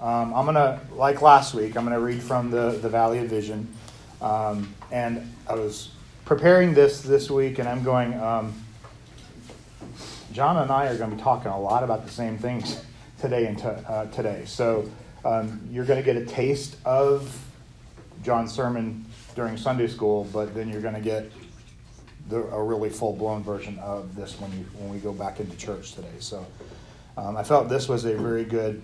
Um, I'm going to, like last week, I'm going to read from the, the Valley of Vision. Um, and I was preparing this this week, and I'm going, um, John and I are going to be talking a lot about the same things today and uh, today. So um, you're going to get a taste of John's sermon during Sunday school, but then you're going to get the, a really full blown version of this when you when we go back into church today. So um, I felt this was a very good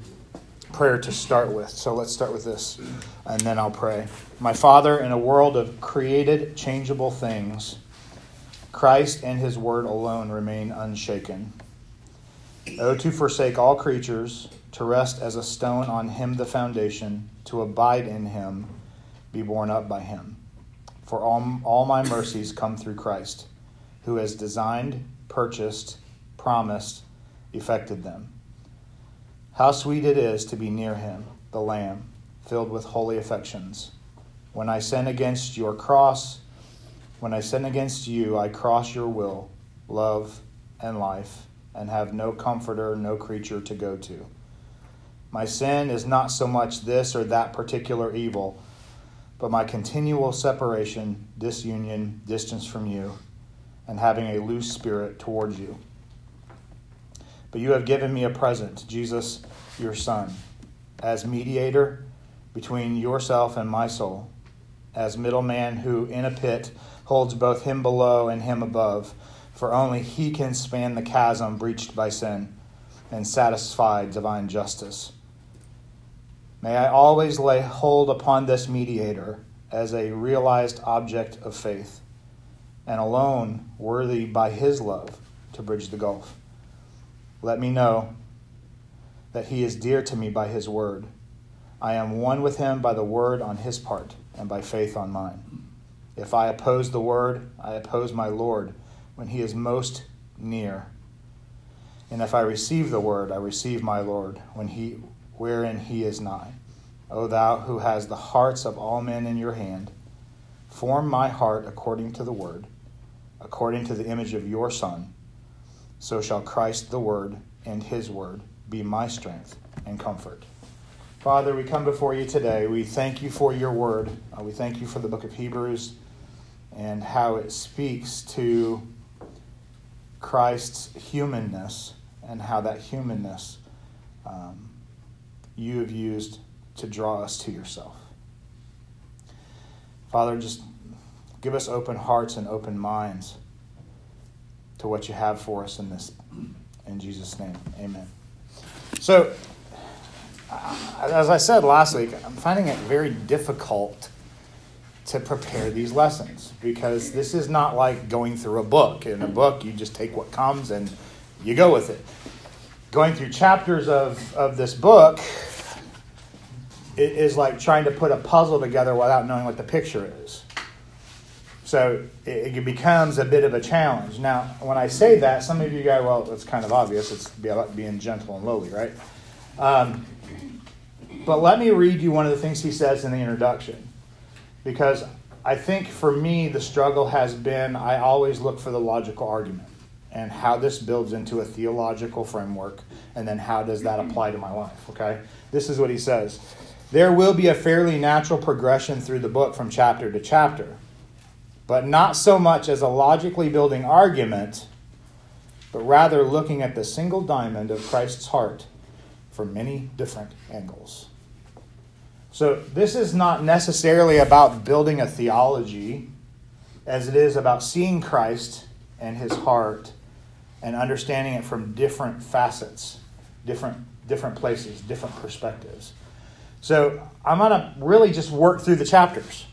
prayer to start with. So let's start with this, and then I'll pray. My Father, in a world of created, changeable things, Christ and His Word alone remain unshaken. Oh, to forsake all creatures, to rest as a stone on Him the foundation, to abide in Him, be borne up by Him. For all, all my mercies come through Christ, who has designed, purchased, promised, effected them. How sweet it is to be near him, the Lamb, filled with holy affections. When I sin against your cross, when I sin against you, I cross your will, love, and life, and have no comforter, no creature to go to. My sin is not so much this or that particular evil, but my continual separation, disunion, distance from you, and having a loose spirit towards you. But you have given me a present, Jesus, your Son, as mediator between yourself and my soul, as middleman who in a pit holds both him below and him above, for only he can span the chasm breached by sin and satisfy divine justice. May I always lay hold upon this mediator as a realized object of faith, and alone worthy by his love to bridge the gulf. Let me know that he is dear to me by his word. I am one with him by the word on his part and by faith on mine. If I oppose the word, I oppose my Lord when he is most near. And if I receive the word, I receive my Lord when he wherein he is nigh. O thou who has the hearts of all men in your hand, form my heart according to the word, according to the image of your Son so shall Christ the Word and His Word be my strength and comfort. Father, we come before you today. We thank you for your word. Uh, we thank you for the book of Hebrews and how it speaks to Christ's humanness and how that humanness um, you have used to draw us to yourself. Father, just give us open hearts and open minds what you have for us in this. In Jesus' name, amen. So, as I said last week, I'm finding it very difficult to prepare these lessons because this is not like going through a book. In a book, you just take what comes and you go with it. Going through chapters of, of this book it is like trying to put a puzzle together without knowing what the picture is. So it, it, becomes a bit of a challenge. Now, when I say that, some of you go, well, it's kind of obvious. It's being gentle and lowly, right? Um, but let me read you one of the things he says in the introduction. Because I think for me, the struggle has been I always look for the logical argument and how this builds into a theological framework, and then how does that apply to my life, okay? This is what he says. There will be a fairly natural progression through the book from chapter to chapter but not so much as a logically building argument, but rather looking at the single diamond of Christ's heart from many different angles. So, this is not necessarily about building a theology as it is about seeing Christ and his heart and understanding it from different facets, different, different places, different perspectives. So, I'm going to really just work through the chapters.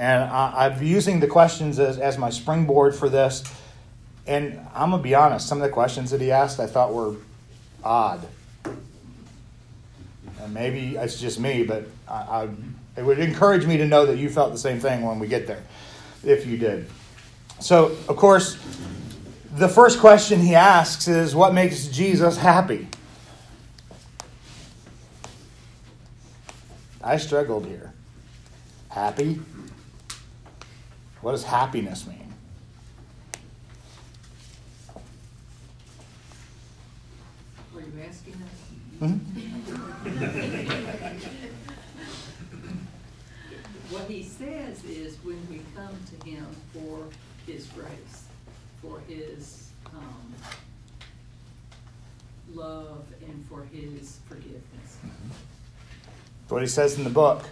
And I, am using the questions as, as my springboard for this. And I'm going to be honest, some of the questions that he asked I thought were odd. And maybe it's just me, but I, I, it would encourage me to know that you felt the same thing when we get there, if you did. So, of course, the first question he asks is what makes Jesus happy? I struggled here. Happy? What does happiness mean? You asking us? Mm-hmm. what he says is when we come to him for his grace, for his um, love, and for his forgiveness. Mm-hmm. What he says in the book.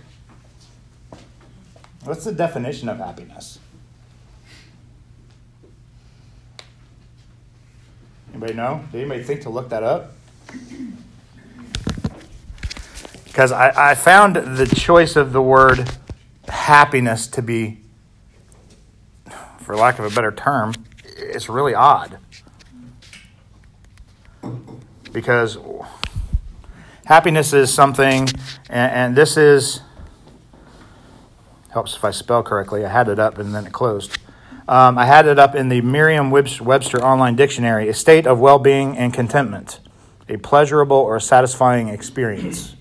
What's the definition of happiness? Anybody know? Did anybody think to look that up? Because I, I found the choice of the word happiness to be, for lack of a better term, it's really odd. Because happiness is something, and, and this is, helps if I spell correctly. I had it up and then it closed. Um, I had it up in the Merriam Webster Online Dictionary a state of well being and contentment, a pleasurable or satisfying experience.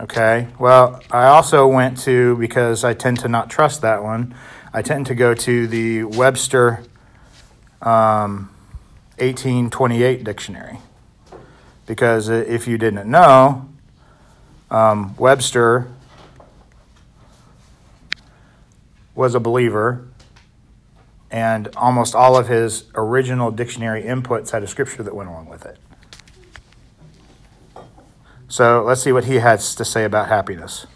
Okay, well, I also went to, because I tend to not trust that one, I tend to go to the Webster um, 1828 dictionary. Because if you didn't know, um, Webster was a believer, and almost all of his original dictionary inputs had a scripture that went along with it. So let's see what he has to say about happiness.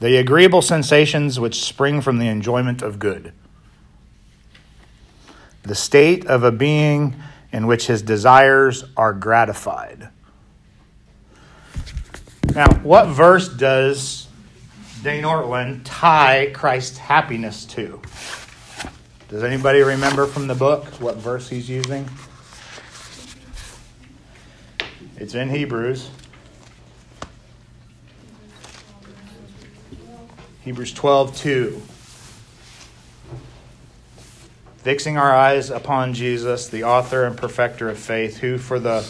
The agreeable sensations which spring from the enjoyment of good. The state of a being in which his desires are gratified. Now, what verse does Dane Ortlund tie Christ's happiness to? Does anybody remember from the book what verse he's using? It's in Hebrews. Hebrews 12, 2. Fixing our eyes upon Jesus, the author and perfecter of faith, who for the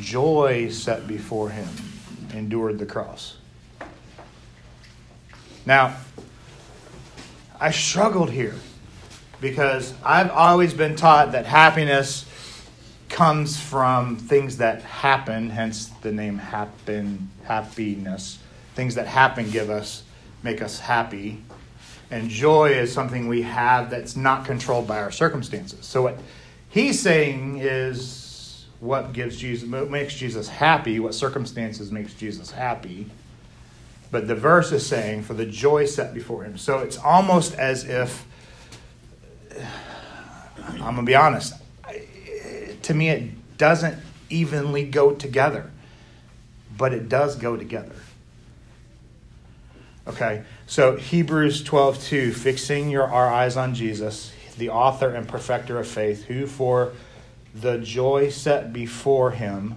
joy set before him endured the cross. Now, I struggled here because I've always been taught that happiness comes from things that happen, hence the name happen, happiness. Things that happen give us, make us happy. And joy is something we have that's not controlled by our circumstances. So what he's saying is what gives Jesus what makes Jesus happy, what circumstances makes Jesus happy. But the verse is saying for the joy set before him. So it's almost as if I'm going to be honest, to me it doesn't evenly go together. But it does go together. Okay, so Hebrews 12 2, fixing your, our eyes on Jesus, the author and perfecter of faith, who for the joy set before him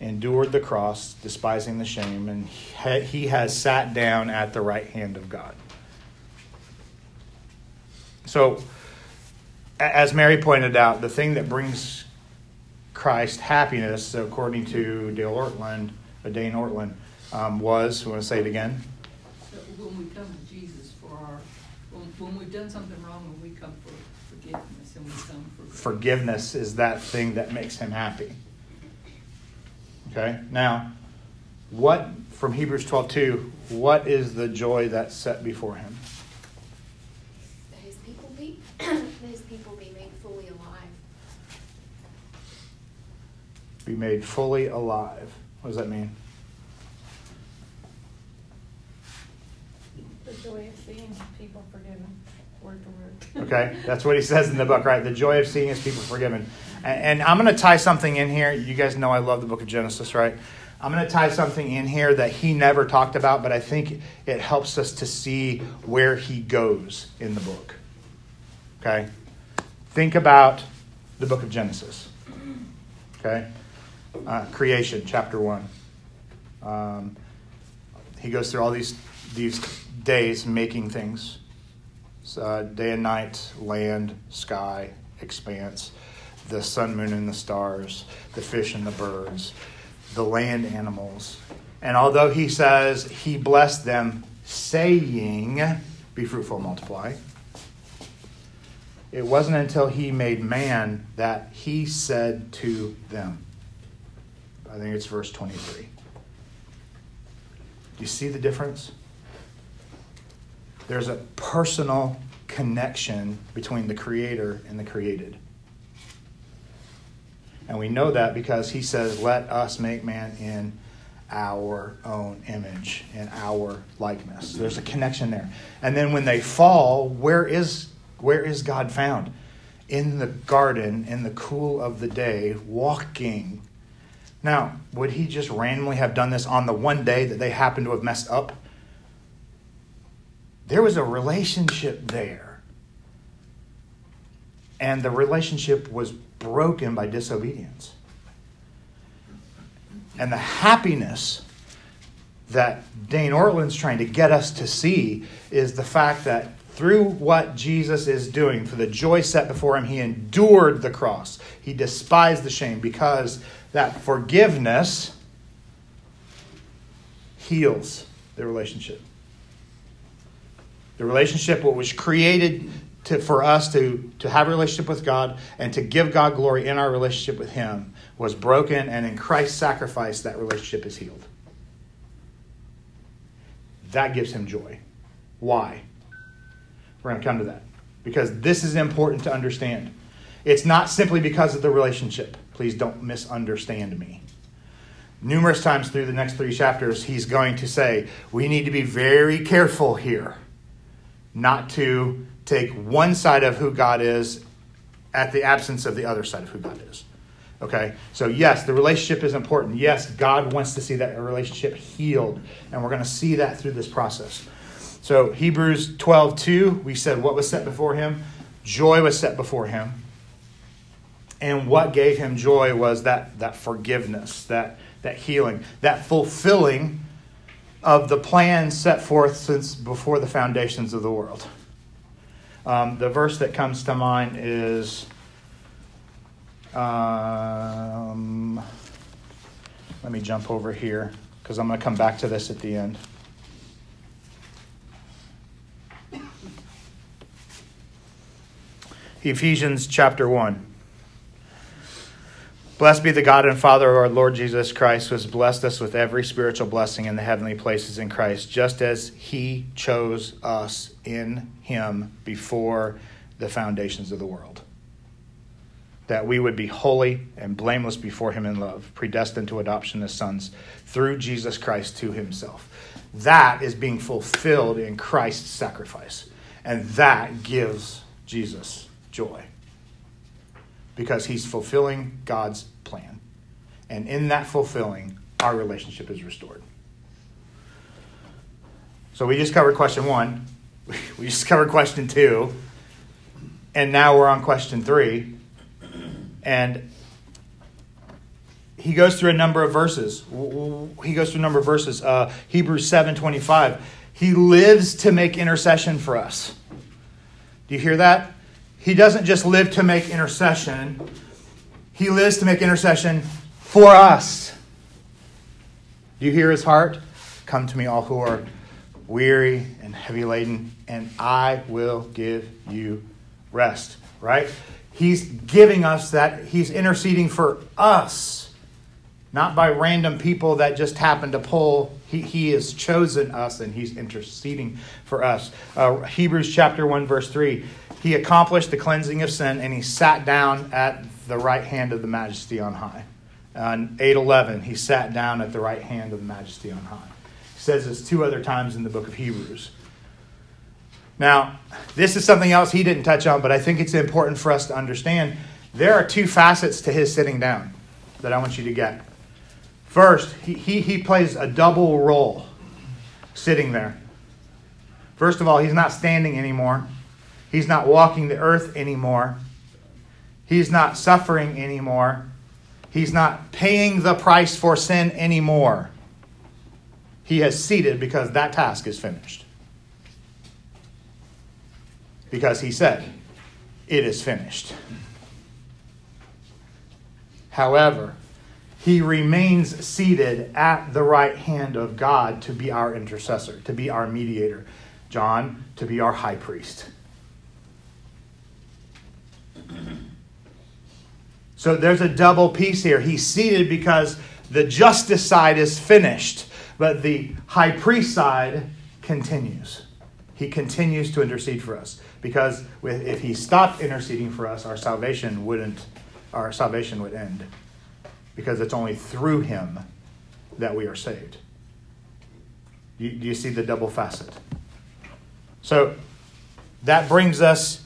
endured the cross, despising the shame, and he has sat down at the right hand of God. So, as Mary pointed out, the thing that brings Christ happiness, according to Dale Ortlund, uh, Dane Ortlund, um, was, we want to say it again? When we come to Jesus for our, when, when we've done something wrong, when we come for forgiveness and we come for forgiveness is that thing that makes him happy. Okay? Now, what from Hebrews 12 2, what is the joy that's set before him? That his people be that his people be made fully alive. Be made fully alive. What does that mean? The joy of seeing people forgiven word for word. Okay, that's what he says in the book, right? The joy of seeing his people forgiven. And, and I'm going to tie something in here. You guys know I love the book of Genesis, right? I'm going to tie something in here that he never talked about, but I think it helps us to see where he goes in the book. Okay? Think about the book of Genesis. Okay? Uh, creation, chapter 1. Um, he goes through all these, these days making things uh, day and night, land, sky, expanse, the sun, moon, and the stars, the fish and the birds, the land animals. And although he says he blessed them, saying, Be fruitful, multiply, it wasn't until he made man that he said to them. I think it's verse 23. Do you see the difference? There's a personal connection between the creator and the created. And we know that because he says, Let us make man in our own image, in our likeness. There's a connection there. And then when they fall, where is, where is God found? In the garden, in the cool of the day, walking. Now, would he just randomly have done this on the one day that they happened to have messed up? There was a relationship there. And the relationship was broken by disobedience. And the happiness that Dane Ortlund's trying to get us to see is the fact that through what Jesus is doing, for the joy set before him, he endured the cross. He despised the shame because that forgiveness heals the relationship. The relationship, what was created to, for us to, to have a relationship with God and to give God glory in our relationship with Him, was broken, and in Christ's sacrifice, that relationship is healed. That gives him joy. Why? We're going to come to that. Because this is important to understand. It's not simply because of the relationship. Please don't misunderstand me. Numerous times through the next three chapters, he's going to say, we need to be very careful here not to take one side of who God is at the absence of the other side of who God is. Okay? So, yes, the relationship is important. Yes, God wants to see that relationship healed. And we're going to see that through this process. So, Hebrews 12 2, we said what was set before him? Joy was set before him. And what gave him joy was that, that forgiveness, that, that healing, that fulfilling of the plan set forth since before the foundations of the world. Um, the verse that comes to mind is um, let me jump over here because I'm going to come back to this at the end. Ephesians chapter 1. Blessed be the God and Father of our Lord Jesus Christ, who has blessed us with every spiritual blessing in the heavenly places in Christ, just as he chose us in him before the foundations of the world that we would be holy and blameless before him in love, predestined to adoption as sons through Jesus Christ to himself. That is being fulfilled in Christ's sacrifice. And that gives Jesus joy because he's fulfilling God's plan. And in that fulfilling, our relationship is restored. So we just covered question one, we just covered question two, and now we're on question three and he goes through a number of verses. He goes through a number of verses. Uh, Hebrews 7 25. He lives to make intercession for us. Do you hear that? He doesn't just live to make intercession, he lives to make intercession for us. Do you hear his heart? Come to me, all who are weary and heavy laden, and I will give you rest. Right? He's giving us that, He's interceding for us, not by random people that just happen to pull. He, he has chosen us and He's interceding for us. Uh, Hebrews chapter 1, verse 3 He accomplished the cleansing of sin and He sat down at the right hand of the majesty on high. On 811, He sat down at the right hand of the majesty on high. He says this two other times in the book of Hebrews. Now, this is something else he didn't touch on, but I think it's important for us to understand. There are two facets to his sitting down that I want you to get. First, he, he, he plays a double role sitting there. First of all, he's not standing anymore, he's not walking the earth anymore, he's not suffering anymore, he's not paying the price for sin anymore. He has seated because that task is finished because he said, It is finished. However, he remains seated at the right hand of God to be our intercessor, to be our mediator. John, to be our high priest. Mm-hmm. So there's a double piece here. He's seated because the justice side is finished, but the high priest side continues. He continues to intercede for us because if he stopped interceding for us, our salvation wouldn't our salvation would end because it's only through him that we are saved. Do you, you see the double facet? So that brings us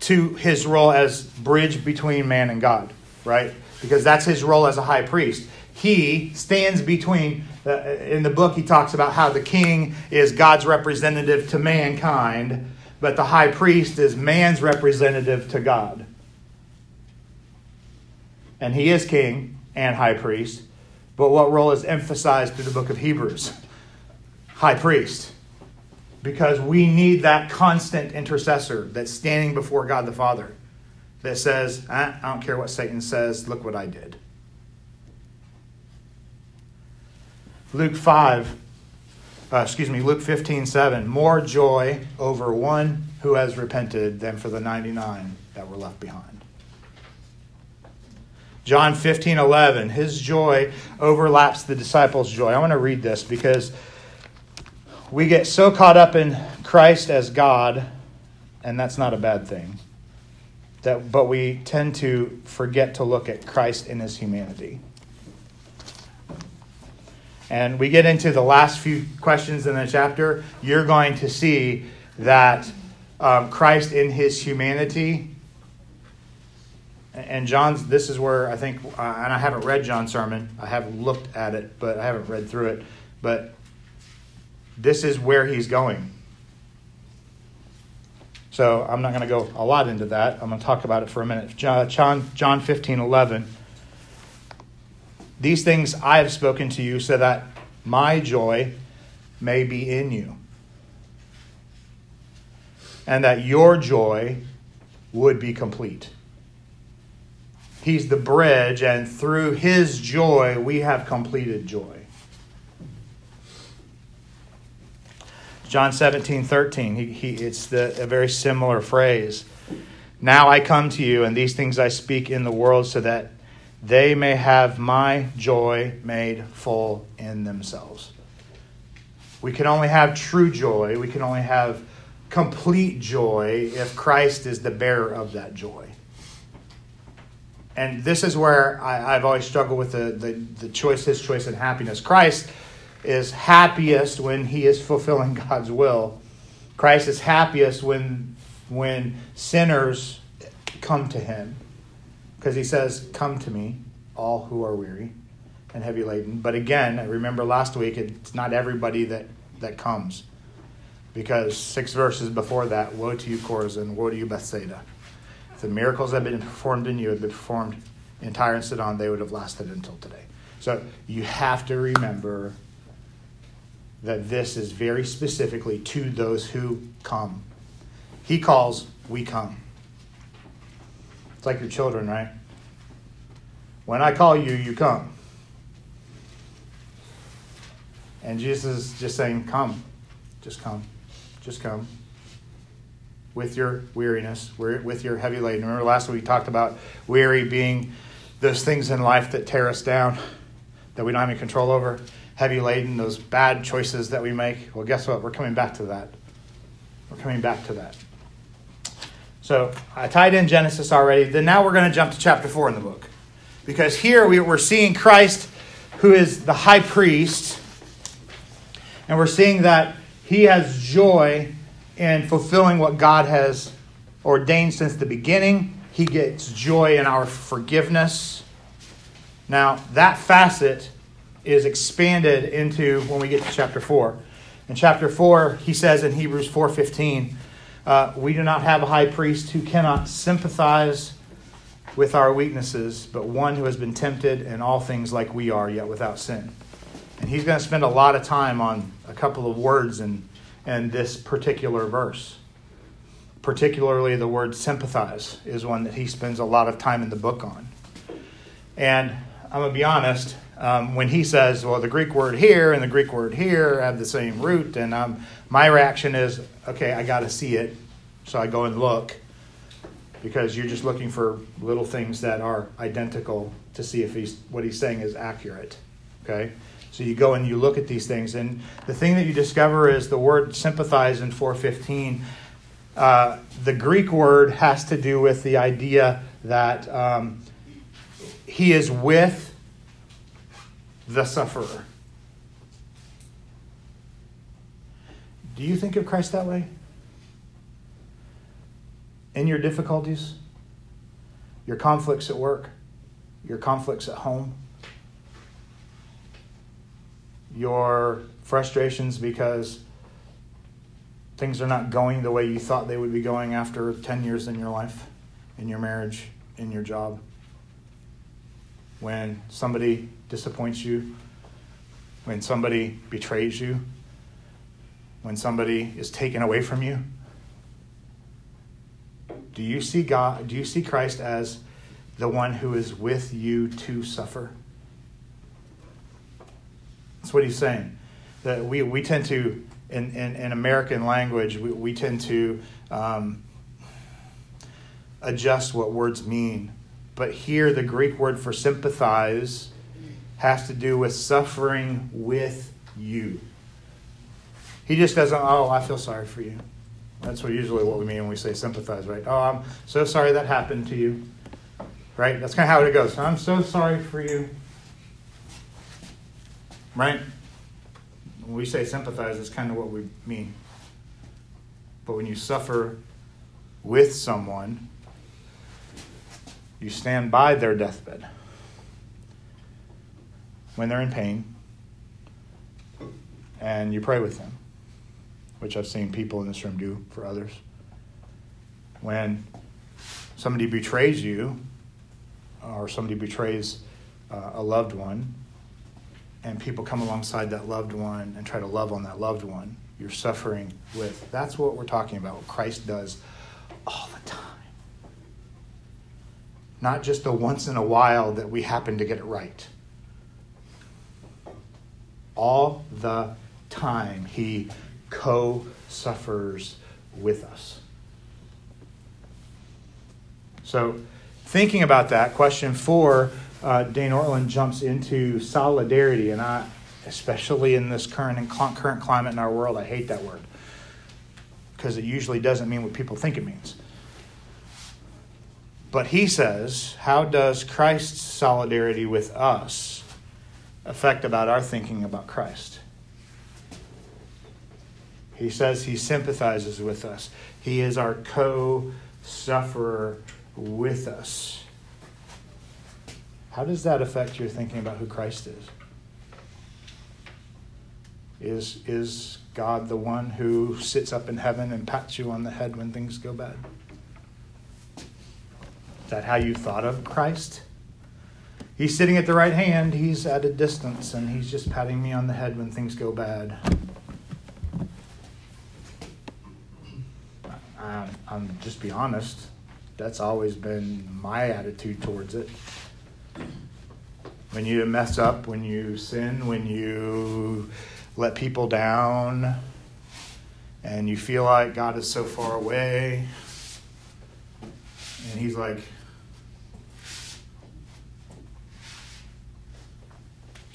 to his role as bridge between man and God, right? Because that's his role as a high priest. He stands between, uh, in the book, he talks about how the king is God's representative to mankind, but the high priest is man's representative to God. And he is king and high priest, but what role is emphasized through the book of Hebrews? High priest because we need that constant intercessor that's standing before God the Father that says, I don't care what Satan says, look what I did. Luke 5, uh, excuse me, Luke 15, 7. More joy over one who has repented than for the 99 that were left behind. John 15, 11. His joy overlaps the disciples' joy. I want to read this because we get so caught up in Christ as God, and that's not a bad thing. That, but we tend to forget to look at Christ in his humanity. And we get into the last few questions in the chapter, you're going to see that um, Christ in his humanity, and John's, this is where I think, uh, and I haven't read John's sermon, I haven't looked at it, but I haven't read through it. But this is where he's going. So I'm not going to go a lot into that. I'm going to talk about it for a minute. John, John 15, 11. These things I have spoken to you so that my joy may be in you, and that your joy would be complete. He's the bridge, and through his joy, we have completed joy. John 17, 13, he, he, it's the, a very similar phrase. Now I come to you, and these things I speak in the world so that they may have my joy made full in themselves. We can only have true joy, we can only have complete joy if Christ is the bearer of that joy. And this is where I, have always struggled with the, the, the choice, his choice in happiness. Christ is happiest when he is fulfilling God's will. Christ is happiest when when sinners come to him. Because he says, Come to me, all who are weary and heavy laden. But again, I remember last week, it's not everybody that, that comes. Because six verses before that, woe to you, Chorazin, woe to you, Bethsaida. If the miracles that had been performed in you had been performed in Tyre and Sidon, they would have lasted until today. So you have to remember that this is very specifically to those who come. He calls, we come. It's like your children, right? When I call you, you come. And Jesus is just saying, Come. Just come. Just come. With your weariness, with your heavy laden. Remember last week we talked about weary being those things in life that tear us down, that we don't have any control over heavy laden, those bad choices that we make. Well, guess what? We're coming back to that. We're coming back to that. So I tied in Genesis already. Then now we're going to jump to chapter 4 in the book. Because here we're seeing Christ, who is the high priest, and we're seeing that he has joy in fulfilling what God has ordained since the beginning. He gets joy in our forgiveness. Now, that facet is expanded into when we get to chapter 4. In chapter 4, he says in Hebrews 4:15, uh, "We do not have a high priest who cannot sympathize with our weaknesses, but one who has been tempted in all things like we are, yet without sin." And he's going to spend a lot of time on a couple of words in, in this particular verse. Particularly, the word sympathize is one that he spends a lot of time in the book on. And I'm going to be honest, um, when he says, well, the Greek word here and the Greek word here have the same root, and um, my reaction is, okay, I got to see it. So I go and look. because you're just looking for little things that are identical to see if he's what he's saying is accurate. Okay? So you go and you look at these things, and the thing that you discover is the word sympathize in 415. Uh, the Greek word has to do with the idea that um, he is with the sufferer. Do you think of Christ that way? In your difficulties, your conflicts at work, your conflicts at home, your frustrations because things are not going the way you thought they would be going after 10 years in your life, in your marriage, in your job. When somebody disappoints you, when somebody betrays you, when somebody is taken away from you. Do you see God, do you see Christ as the one who is with you to suffer? That's what he's saying. That we, we tend to, in, in, in American language, we, we tend to um, adjust what words mean. But here, the Greek word for sympathize has to do with suffering with you. He just doesn't, oh, I feel sorry for you. That's what usually what we mean when we say sympathize, right? Oh, I'm so sorry that happened to you. Right? That's kind of how it goes. I'm so sorry for you. Right? When we say sympathize, that's kind of what we mean. But when you suffer with someone, you stand by their deathbed when they're in pain and you pray with them, which I've seen people in this room do for others. When somebody betrays you or somebody betrays uh, a loved one, and people come alongside that loved one and try to love on that loved one, you're suffering with. That's what we're talking about, what Christ does all the time. Not just the once in a while that we happen to get it right. All the time, He co suffers with us. So, thinking about that, question four, uh, Dane Ortlund jumps into solidarity, and I, especially in this current and current climate in our world, I hate that word because it usually doesn't mean what people think it means. But he says, how does Christ's solidarity with us affect about our thinking about Christ? He says he sympathizes with us. He is our co sufferer with us. How does that affect your thinking about who Christ is? Is, is God the one who sits up in heaven and pats you on the head when things go bad? That how you thought of Christ? He's sitting at the right hand, he's at a distance, and he's just patting me on the head when things go bad. I'm just be honest. That's always been my attitude towards it. When you mess up, when you sin, when you let people down, and you feel like God is so far away, and He's like,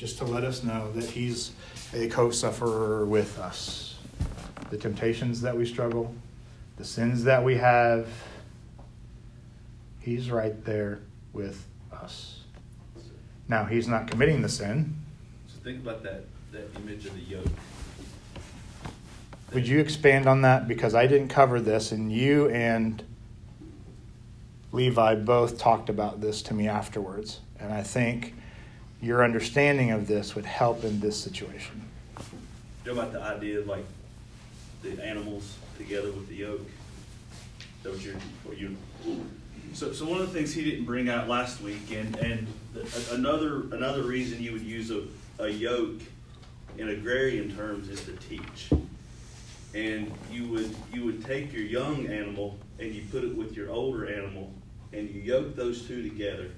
just to let us know that He's a co sufferer with us. The temptations that we struggle, the sins that we have, He's right there with us. Now, He's not committing the sin. So think about that, that image of the yoke. Would you expand on that? Because I didn't cover this, and you and Levi both talked about this to me afterwards. And I think your understanding of this would help in this situation. You know about the idea of like the animals together with the yoke? That what you what you so, so one of the things he didn't bring out last week, and, and another another reason you would use a, a yoke in agrarian terms is to teach. And you would you would take your young animal and you put it with your older animal, and you yoke those two together,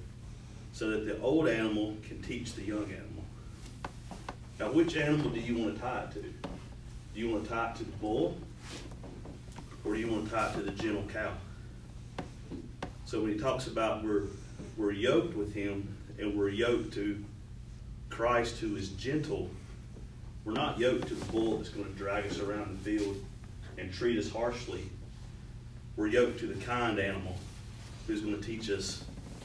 so that the old animal can teach the young animal. Now, which animal do you want to tie it to? Do you want to tie it to the bull, or do you want to tie it to the gentle cow? So when he talks about we're we're yoked with him and we're yoked to Christ who is gentle, we're not yoked to the bull that's going to drag us around the field and treat us harshly. We're yoked to the kind animal who's going to teach us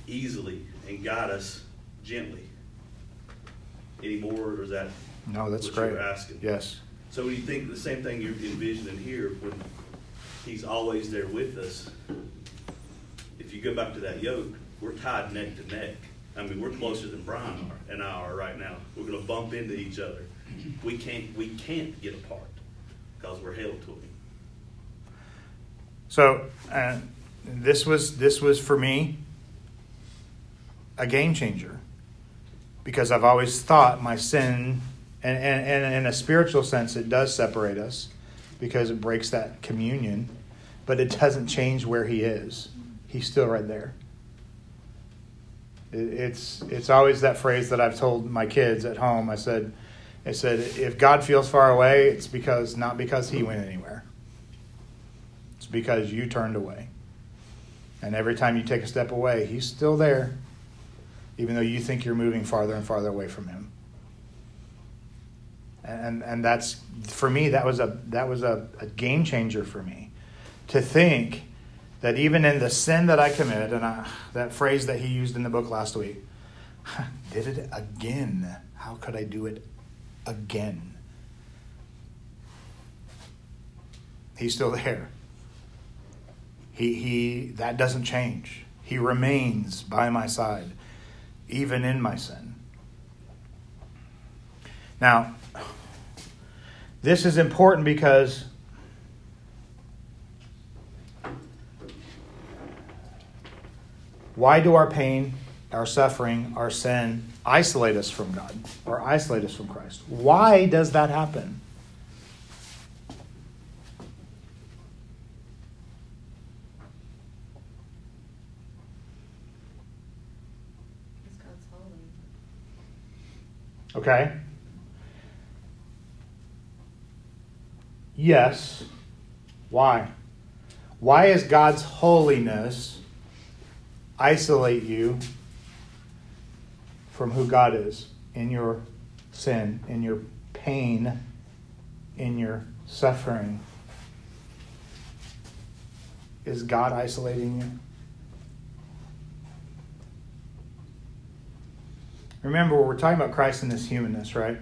easily and guide us gently. Any more, or is that No, that's what great. you were asking? Yes. So when you think the same thing you're envisioning here, when he's always there with us, if you go back to that yoke, we're tied neck to neck. I mean, we're closer than Brian are, and I are right now. We're going to bump into each other. We can't we can't get apart because we're held to him. So uh, this was this was for me a game changer because I've always thought my sin, and, and, and in a spiritual sense, it does separate us because it breaks that communion, but it doesn't change where He is. He's still right there. It, it's it's always that phrase that I've told my kids at home. I said, I said, if God feels far away, it's because not because He went anywhere. It's because you turned away. And every time you take a step away, he's still there, even though you think you're moving farther and farther away from him. And and that's for me that was a that was a, a game changer for me. To think that even in the sin that I committed, and I, that phrase that he used in the book last week, did it again. How could I do it again? He's still there. He, he that doesn't change. He remains by my side, even in my sin. Now, this is important because why do our pain, our suffering, our sin isolate us from God or isolate us from Christ? Why does that happen? Okay? Yes. Why? Why is God's holiness isolate you from who God is in your sin, in your pain, in your suffering? Is God isolating you? Remember, we're talking about Christ in his humanness, right?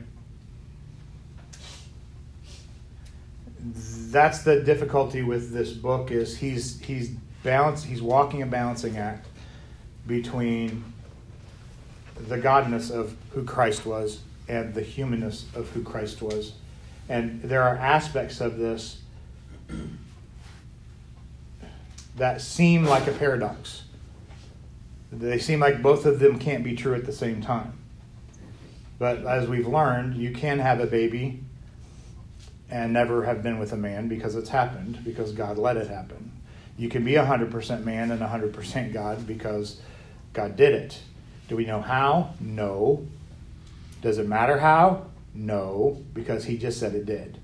That's the difficulty with this book is he's he's balance he's walking a balancing act between the godness of who Christ was and the humanness of who Christ was. And there are aspects of this that seem like a paradox. They seem like both of them can't be true at the same time. But as we've learned, you can have a baby and never have been with a man because it's happened, because God let it happen. You can be 100% man and 100% God because God did it. Do we know how? No. Does it matter how? No, because He just said it did.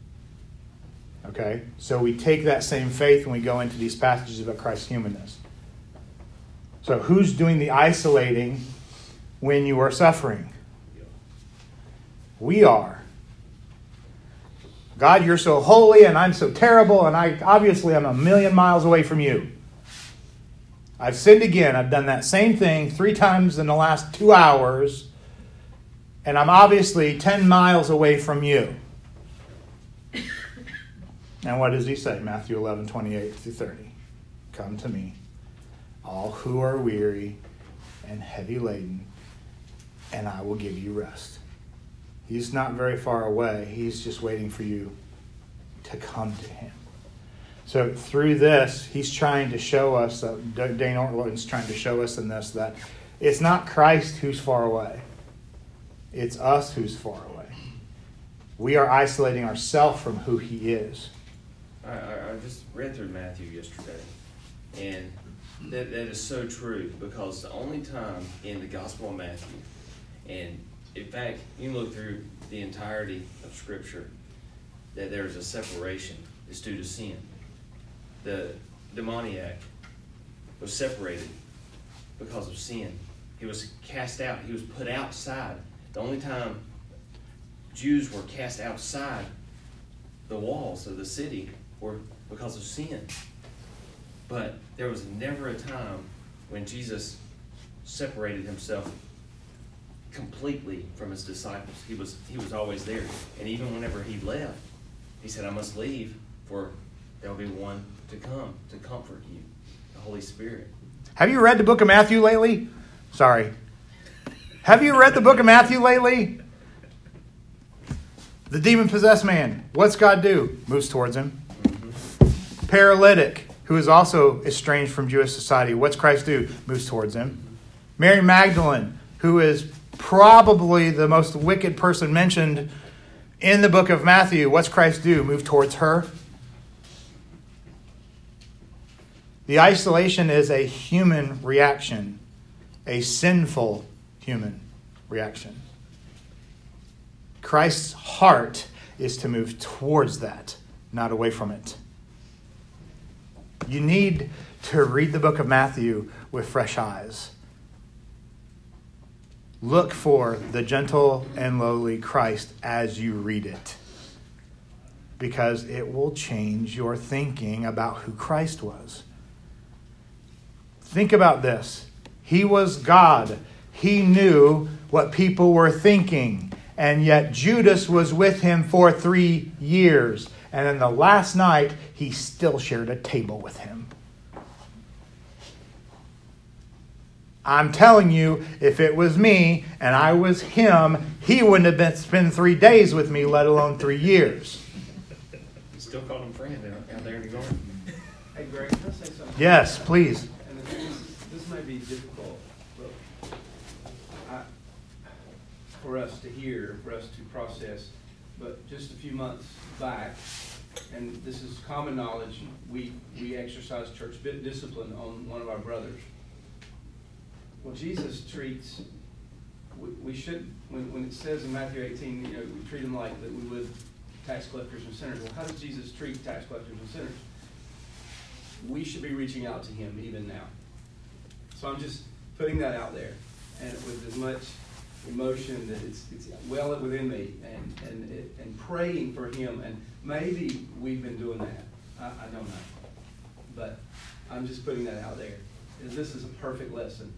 Okay? So we take that same faith and we go into these passages about Christ's humanness. So, who's doing the isolating when you are suffering? We are. God, you're so holy and I'm so terrible, and I obviously I'm a million miles away from you. I've sinned again. I've done that same thing three times in the last two hours, and I'm obviously 10 miles away from you. And what does he say? Matthew 11, 28 through 30. Come to me, all who are weary and heavy laden, and I will give you rest. He's not very far away. He's just waiting for you to come to him. So through this, he's trying to show us, uh, Dane Ortlund's trying to show us in this that it's not Christ who's far away. It's us who's far away. We are isolating ourselves from who he is. I, I, I just read through Matthew yesterday, and that, that is so true because the only time in the Gospel of Matthew, and in fact, you look through the entirety of Scripture, that there is a separation is due to sin. The demoniac was separated because of sin. He was cast out. He was put outside. The only time Jews were cast outside the walls of the city were because of sin. But there was never a time when Jesus separated himself completely from his disciples. He was he was always there. And even whenever he left, he said, I must leave, for there will be one to come to comfort you, the Holy Spirit. Have you read the book of Matthew lately? Sorry. Have you read the book of Matthew lately? The demon possessed man, what's God do? Moves towards him. Mm-hmm. Paralytic, who is also estranged from Jewish society, what's Christ do? Moves towards him. Mary Magdalene, who is probably the most wicked person mentioned in the book of Matthew, what's Christ do? Move towards her. The isolation is a human reaction, a sinful human reaction. Christ's heart is to move towards that, not away from it. You need to read the book of Matthew with fresh eyes. Look for the gentle and lowly Christ as you read it, because it will change your thinking about who Christ was. Think about this. He was God. He knew what people were thinking. And yet Judas was with him for three years. And then the last night, he still shared a table with him. I'm telling you, if it was me and I was him, he wouldn't have been spend three days with me, let alone three years. He still called him friend out, out there in the garden. Hey, Greg, can I say something? Yes, please. And this, this may be difficult, but I, for us to hear, for us to process, but just a few months back, and this is common knowledge, we, we exercise church discipline on one of our brothers. Well, Jesus treats, we, we should, when, when it says in Matthew eighteen, you know, we treat them like that we would tax collectors and sinners. Well, how does Jesus treat tax collectors and sinners? we should be reaching out to him even now. So I'm just putting that out there, and with as much emotion that it's, it's well within me, and and and praying for him. And maybe we've been doing that. I, I don't know, but I'm just putting that out there. This is a perfect lesson.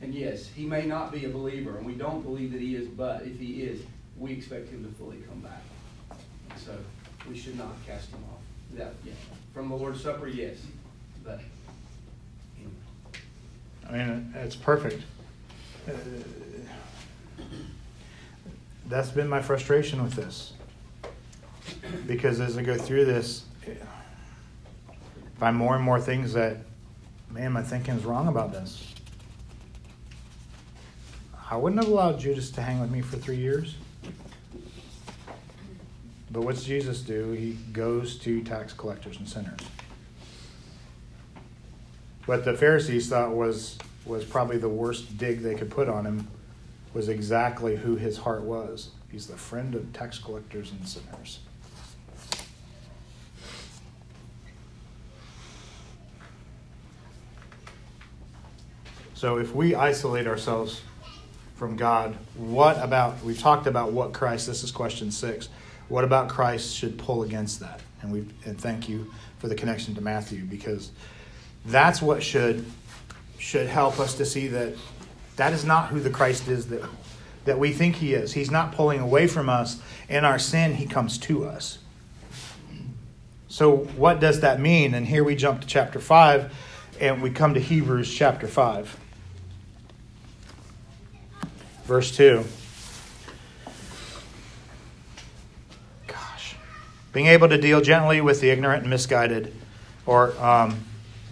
And yes, he may not be a believer, and we don't believe that he is. But if he is, we expect him to fully come back. So we should not cast him off. That yeah. From the Lord's Supper, yes, but. I mean, it's perfect. Uh, That's been my frustration with this. Because as I go through this, I find more and more things that, man, my thinking is wrong about this. I wouldn't have allowed Judas to hang with me for three years. But what's Jesus do? He goes to tax collectors and sinners. What the Pharisees thought was was probably the worst dig they could put on him was exactly who his heart was. He's the friend of tax collectors and sinners. So if we isolate ourselves from God, what about we've talked about what Christ, this is question 6. What about Christ should pull against that? And we and thank you for the connection to Matthew because that's what should should help us to see that that is not who the Christ is that that we think he is. He's not pulling away from us in our sin, he comes to us. So what does that mean? And here we jump to chapter 5 and we come to Hebrews chapter 5. Verse 2. Gosh. Being able to deal gently with the ignorant and misguided, or um,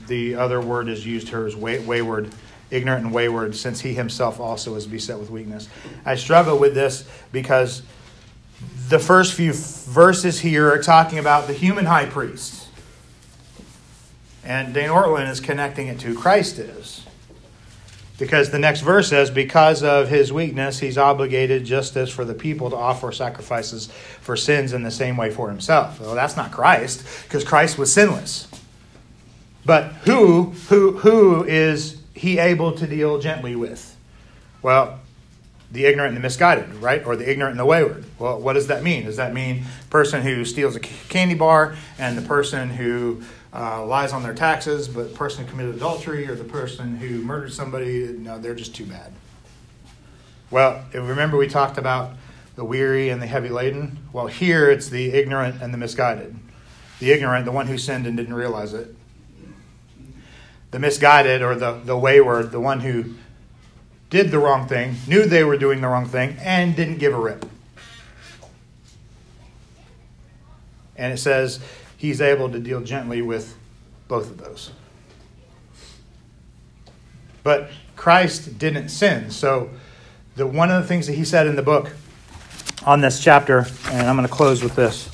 the other word is used here as way, wayward, ignorant and wayward, since he himself also is beset with weakness. I struggle with this because the first few verses here are talking about the human high priest. And Dane Ortlund is connecting it to Christ is. Because the next verse says, because of his weakness, he's obligated, just as for the people, to offer sacrifices for sins in the same way for himself. Well, that's not Christ, because Christ was sinless. But who, who, who is he able to deal gently with? Well, the ignorant and the misguided, right? Or the ignorant and the wayward. Well, what does that mean? Does that mean person who steals a candy bar and the person who uh, lies on their taxes, but the person who committed adultery or the person who murdered somebody? No, they're just too bad. Well, remember we talked about the weary and the heavy laden? Well, here it's the ignorant and the misguided. The ignorant, the one who sinned and didn't realize it. The misguided or the, the wayward, the one who did the wrong thing, knew they were doing the wrong thing, and didn't give a rip. And it says he's able to deal gently with both of those. But Christ didn't sin. So the one of the things that he said in the book on this chapter, and I'm going to close with this.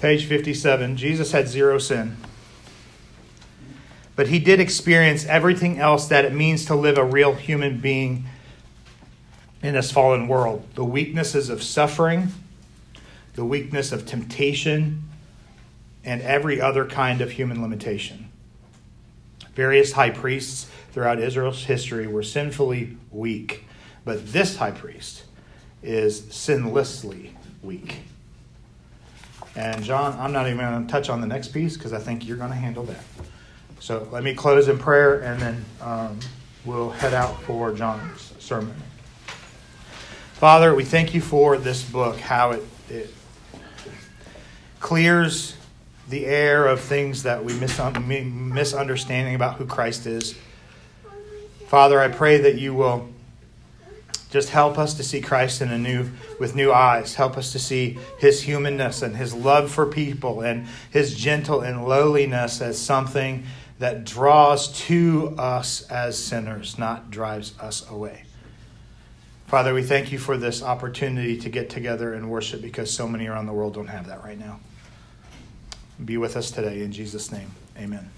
Page 57 Jesus had zero sin. But he did experience everything else that it means to live a real human being in this fallen world the weaknesses of suffering, the weakness of temptation, and every other kind of human limitation. Various high priests throughout Israel's history were sinfully weak, but this high priest is sinlessly weak. And John, I'm not even going to touch on the next piece because I think you're going to handle that. So let me close in prayer and then um, we'll head out for John's sermon. Father, we thank you for this book, how it, it clears the air of things that we mis- um, misunderstanding about who Christ is. Father, I pray that you will just help us to see Christ in a new with new eyes. Help us to see his humanness and his love for people and his gentle and lowliness as something that draws to us as sinners, not drives us away. Father, we thank you for this opportunity to get together and worship because so many around the world don't have that right now. Be with us today in Jesus' name. Amen.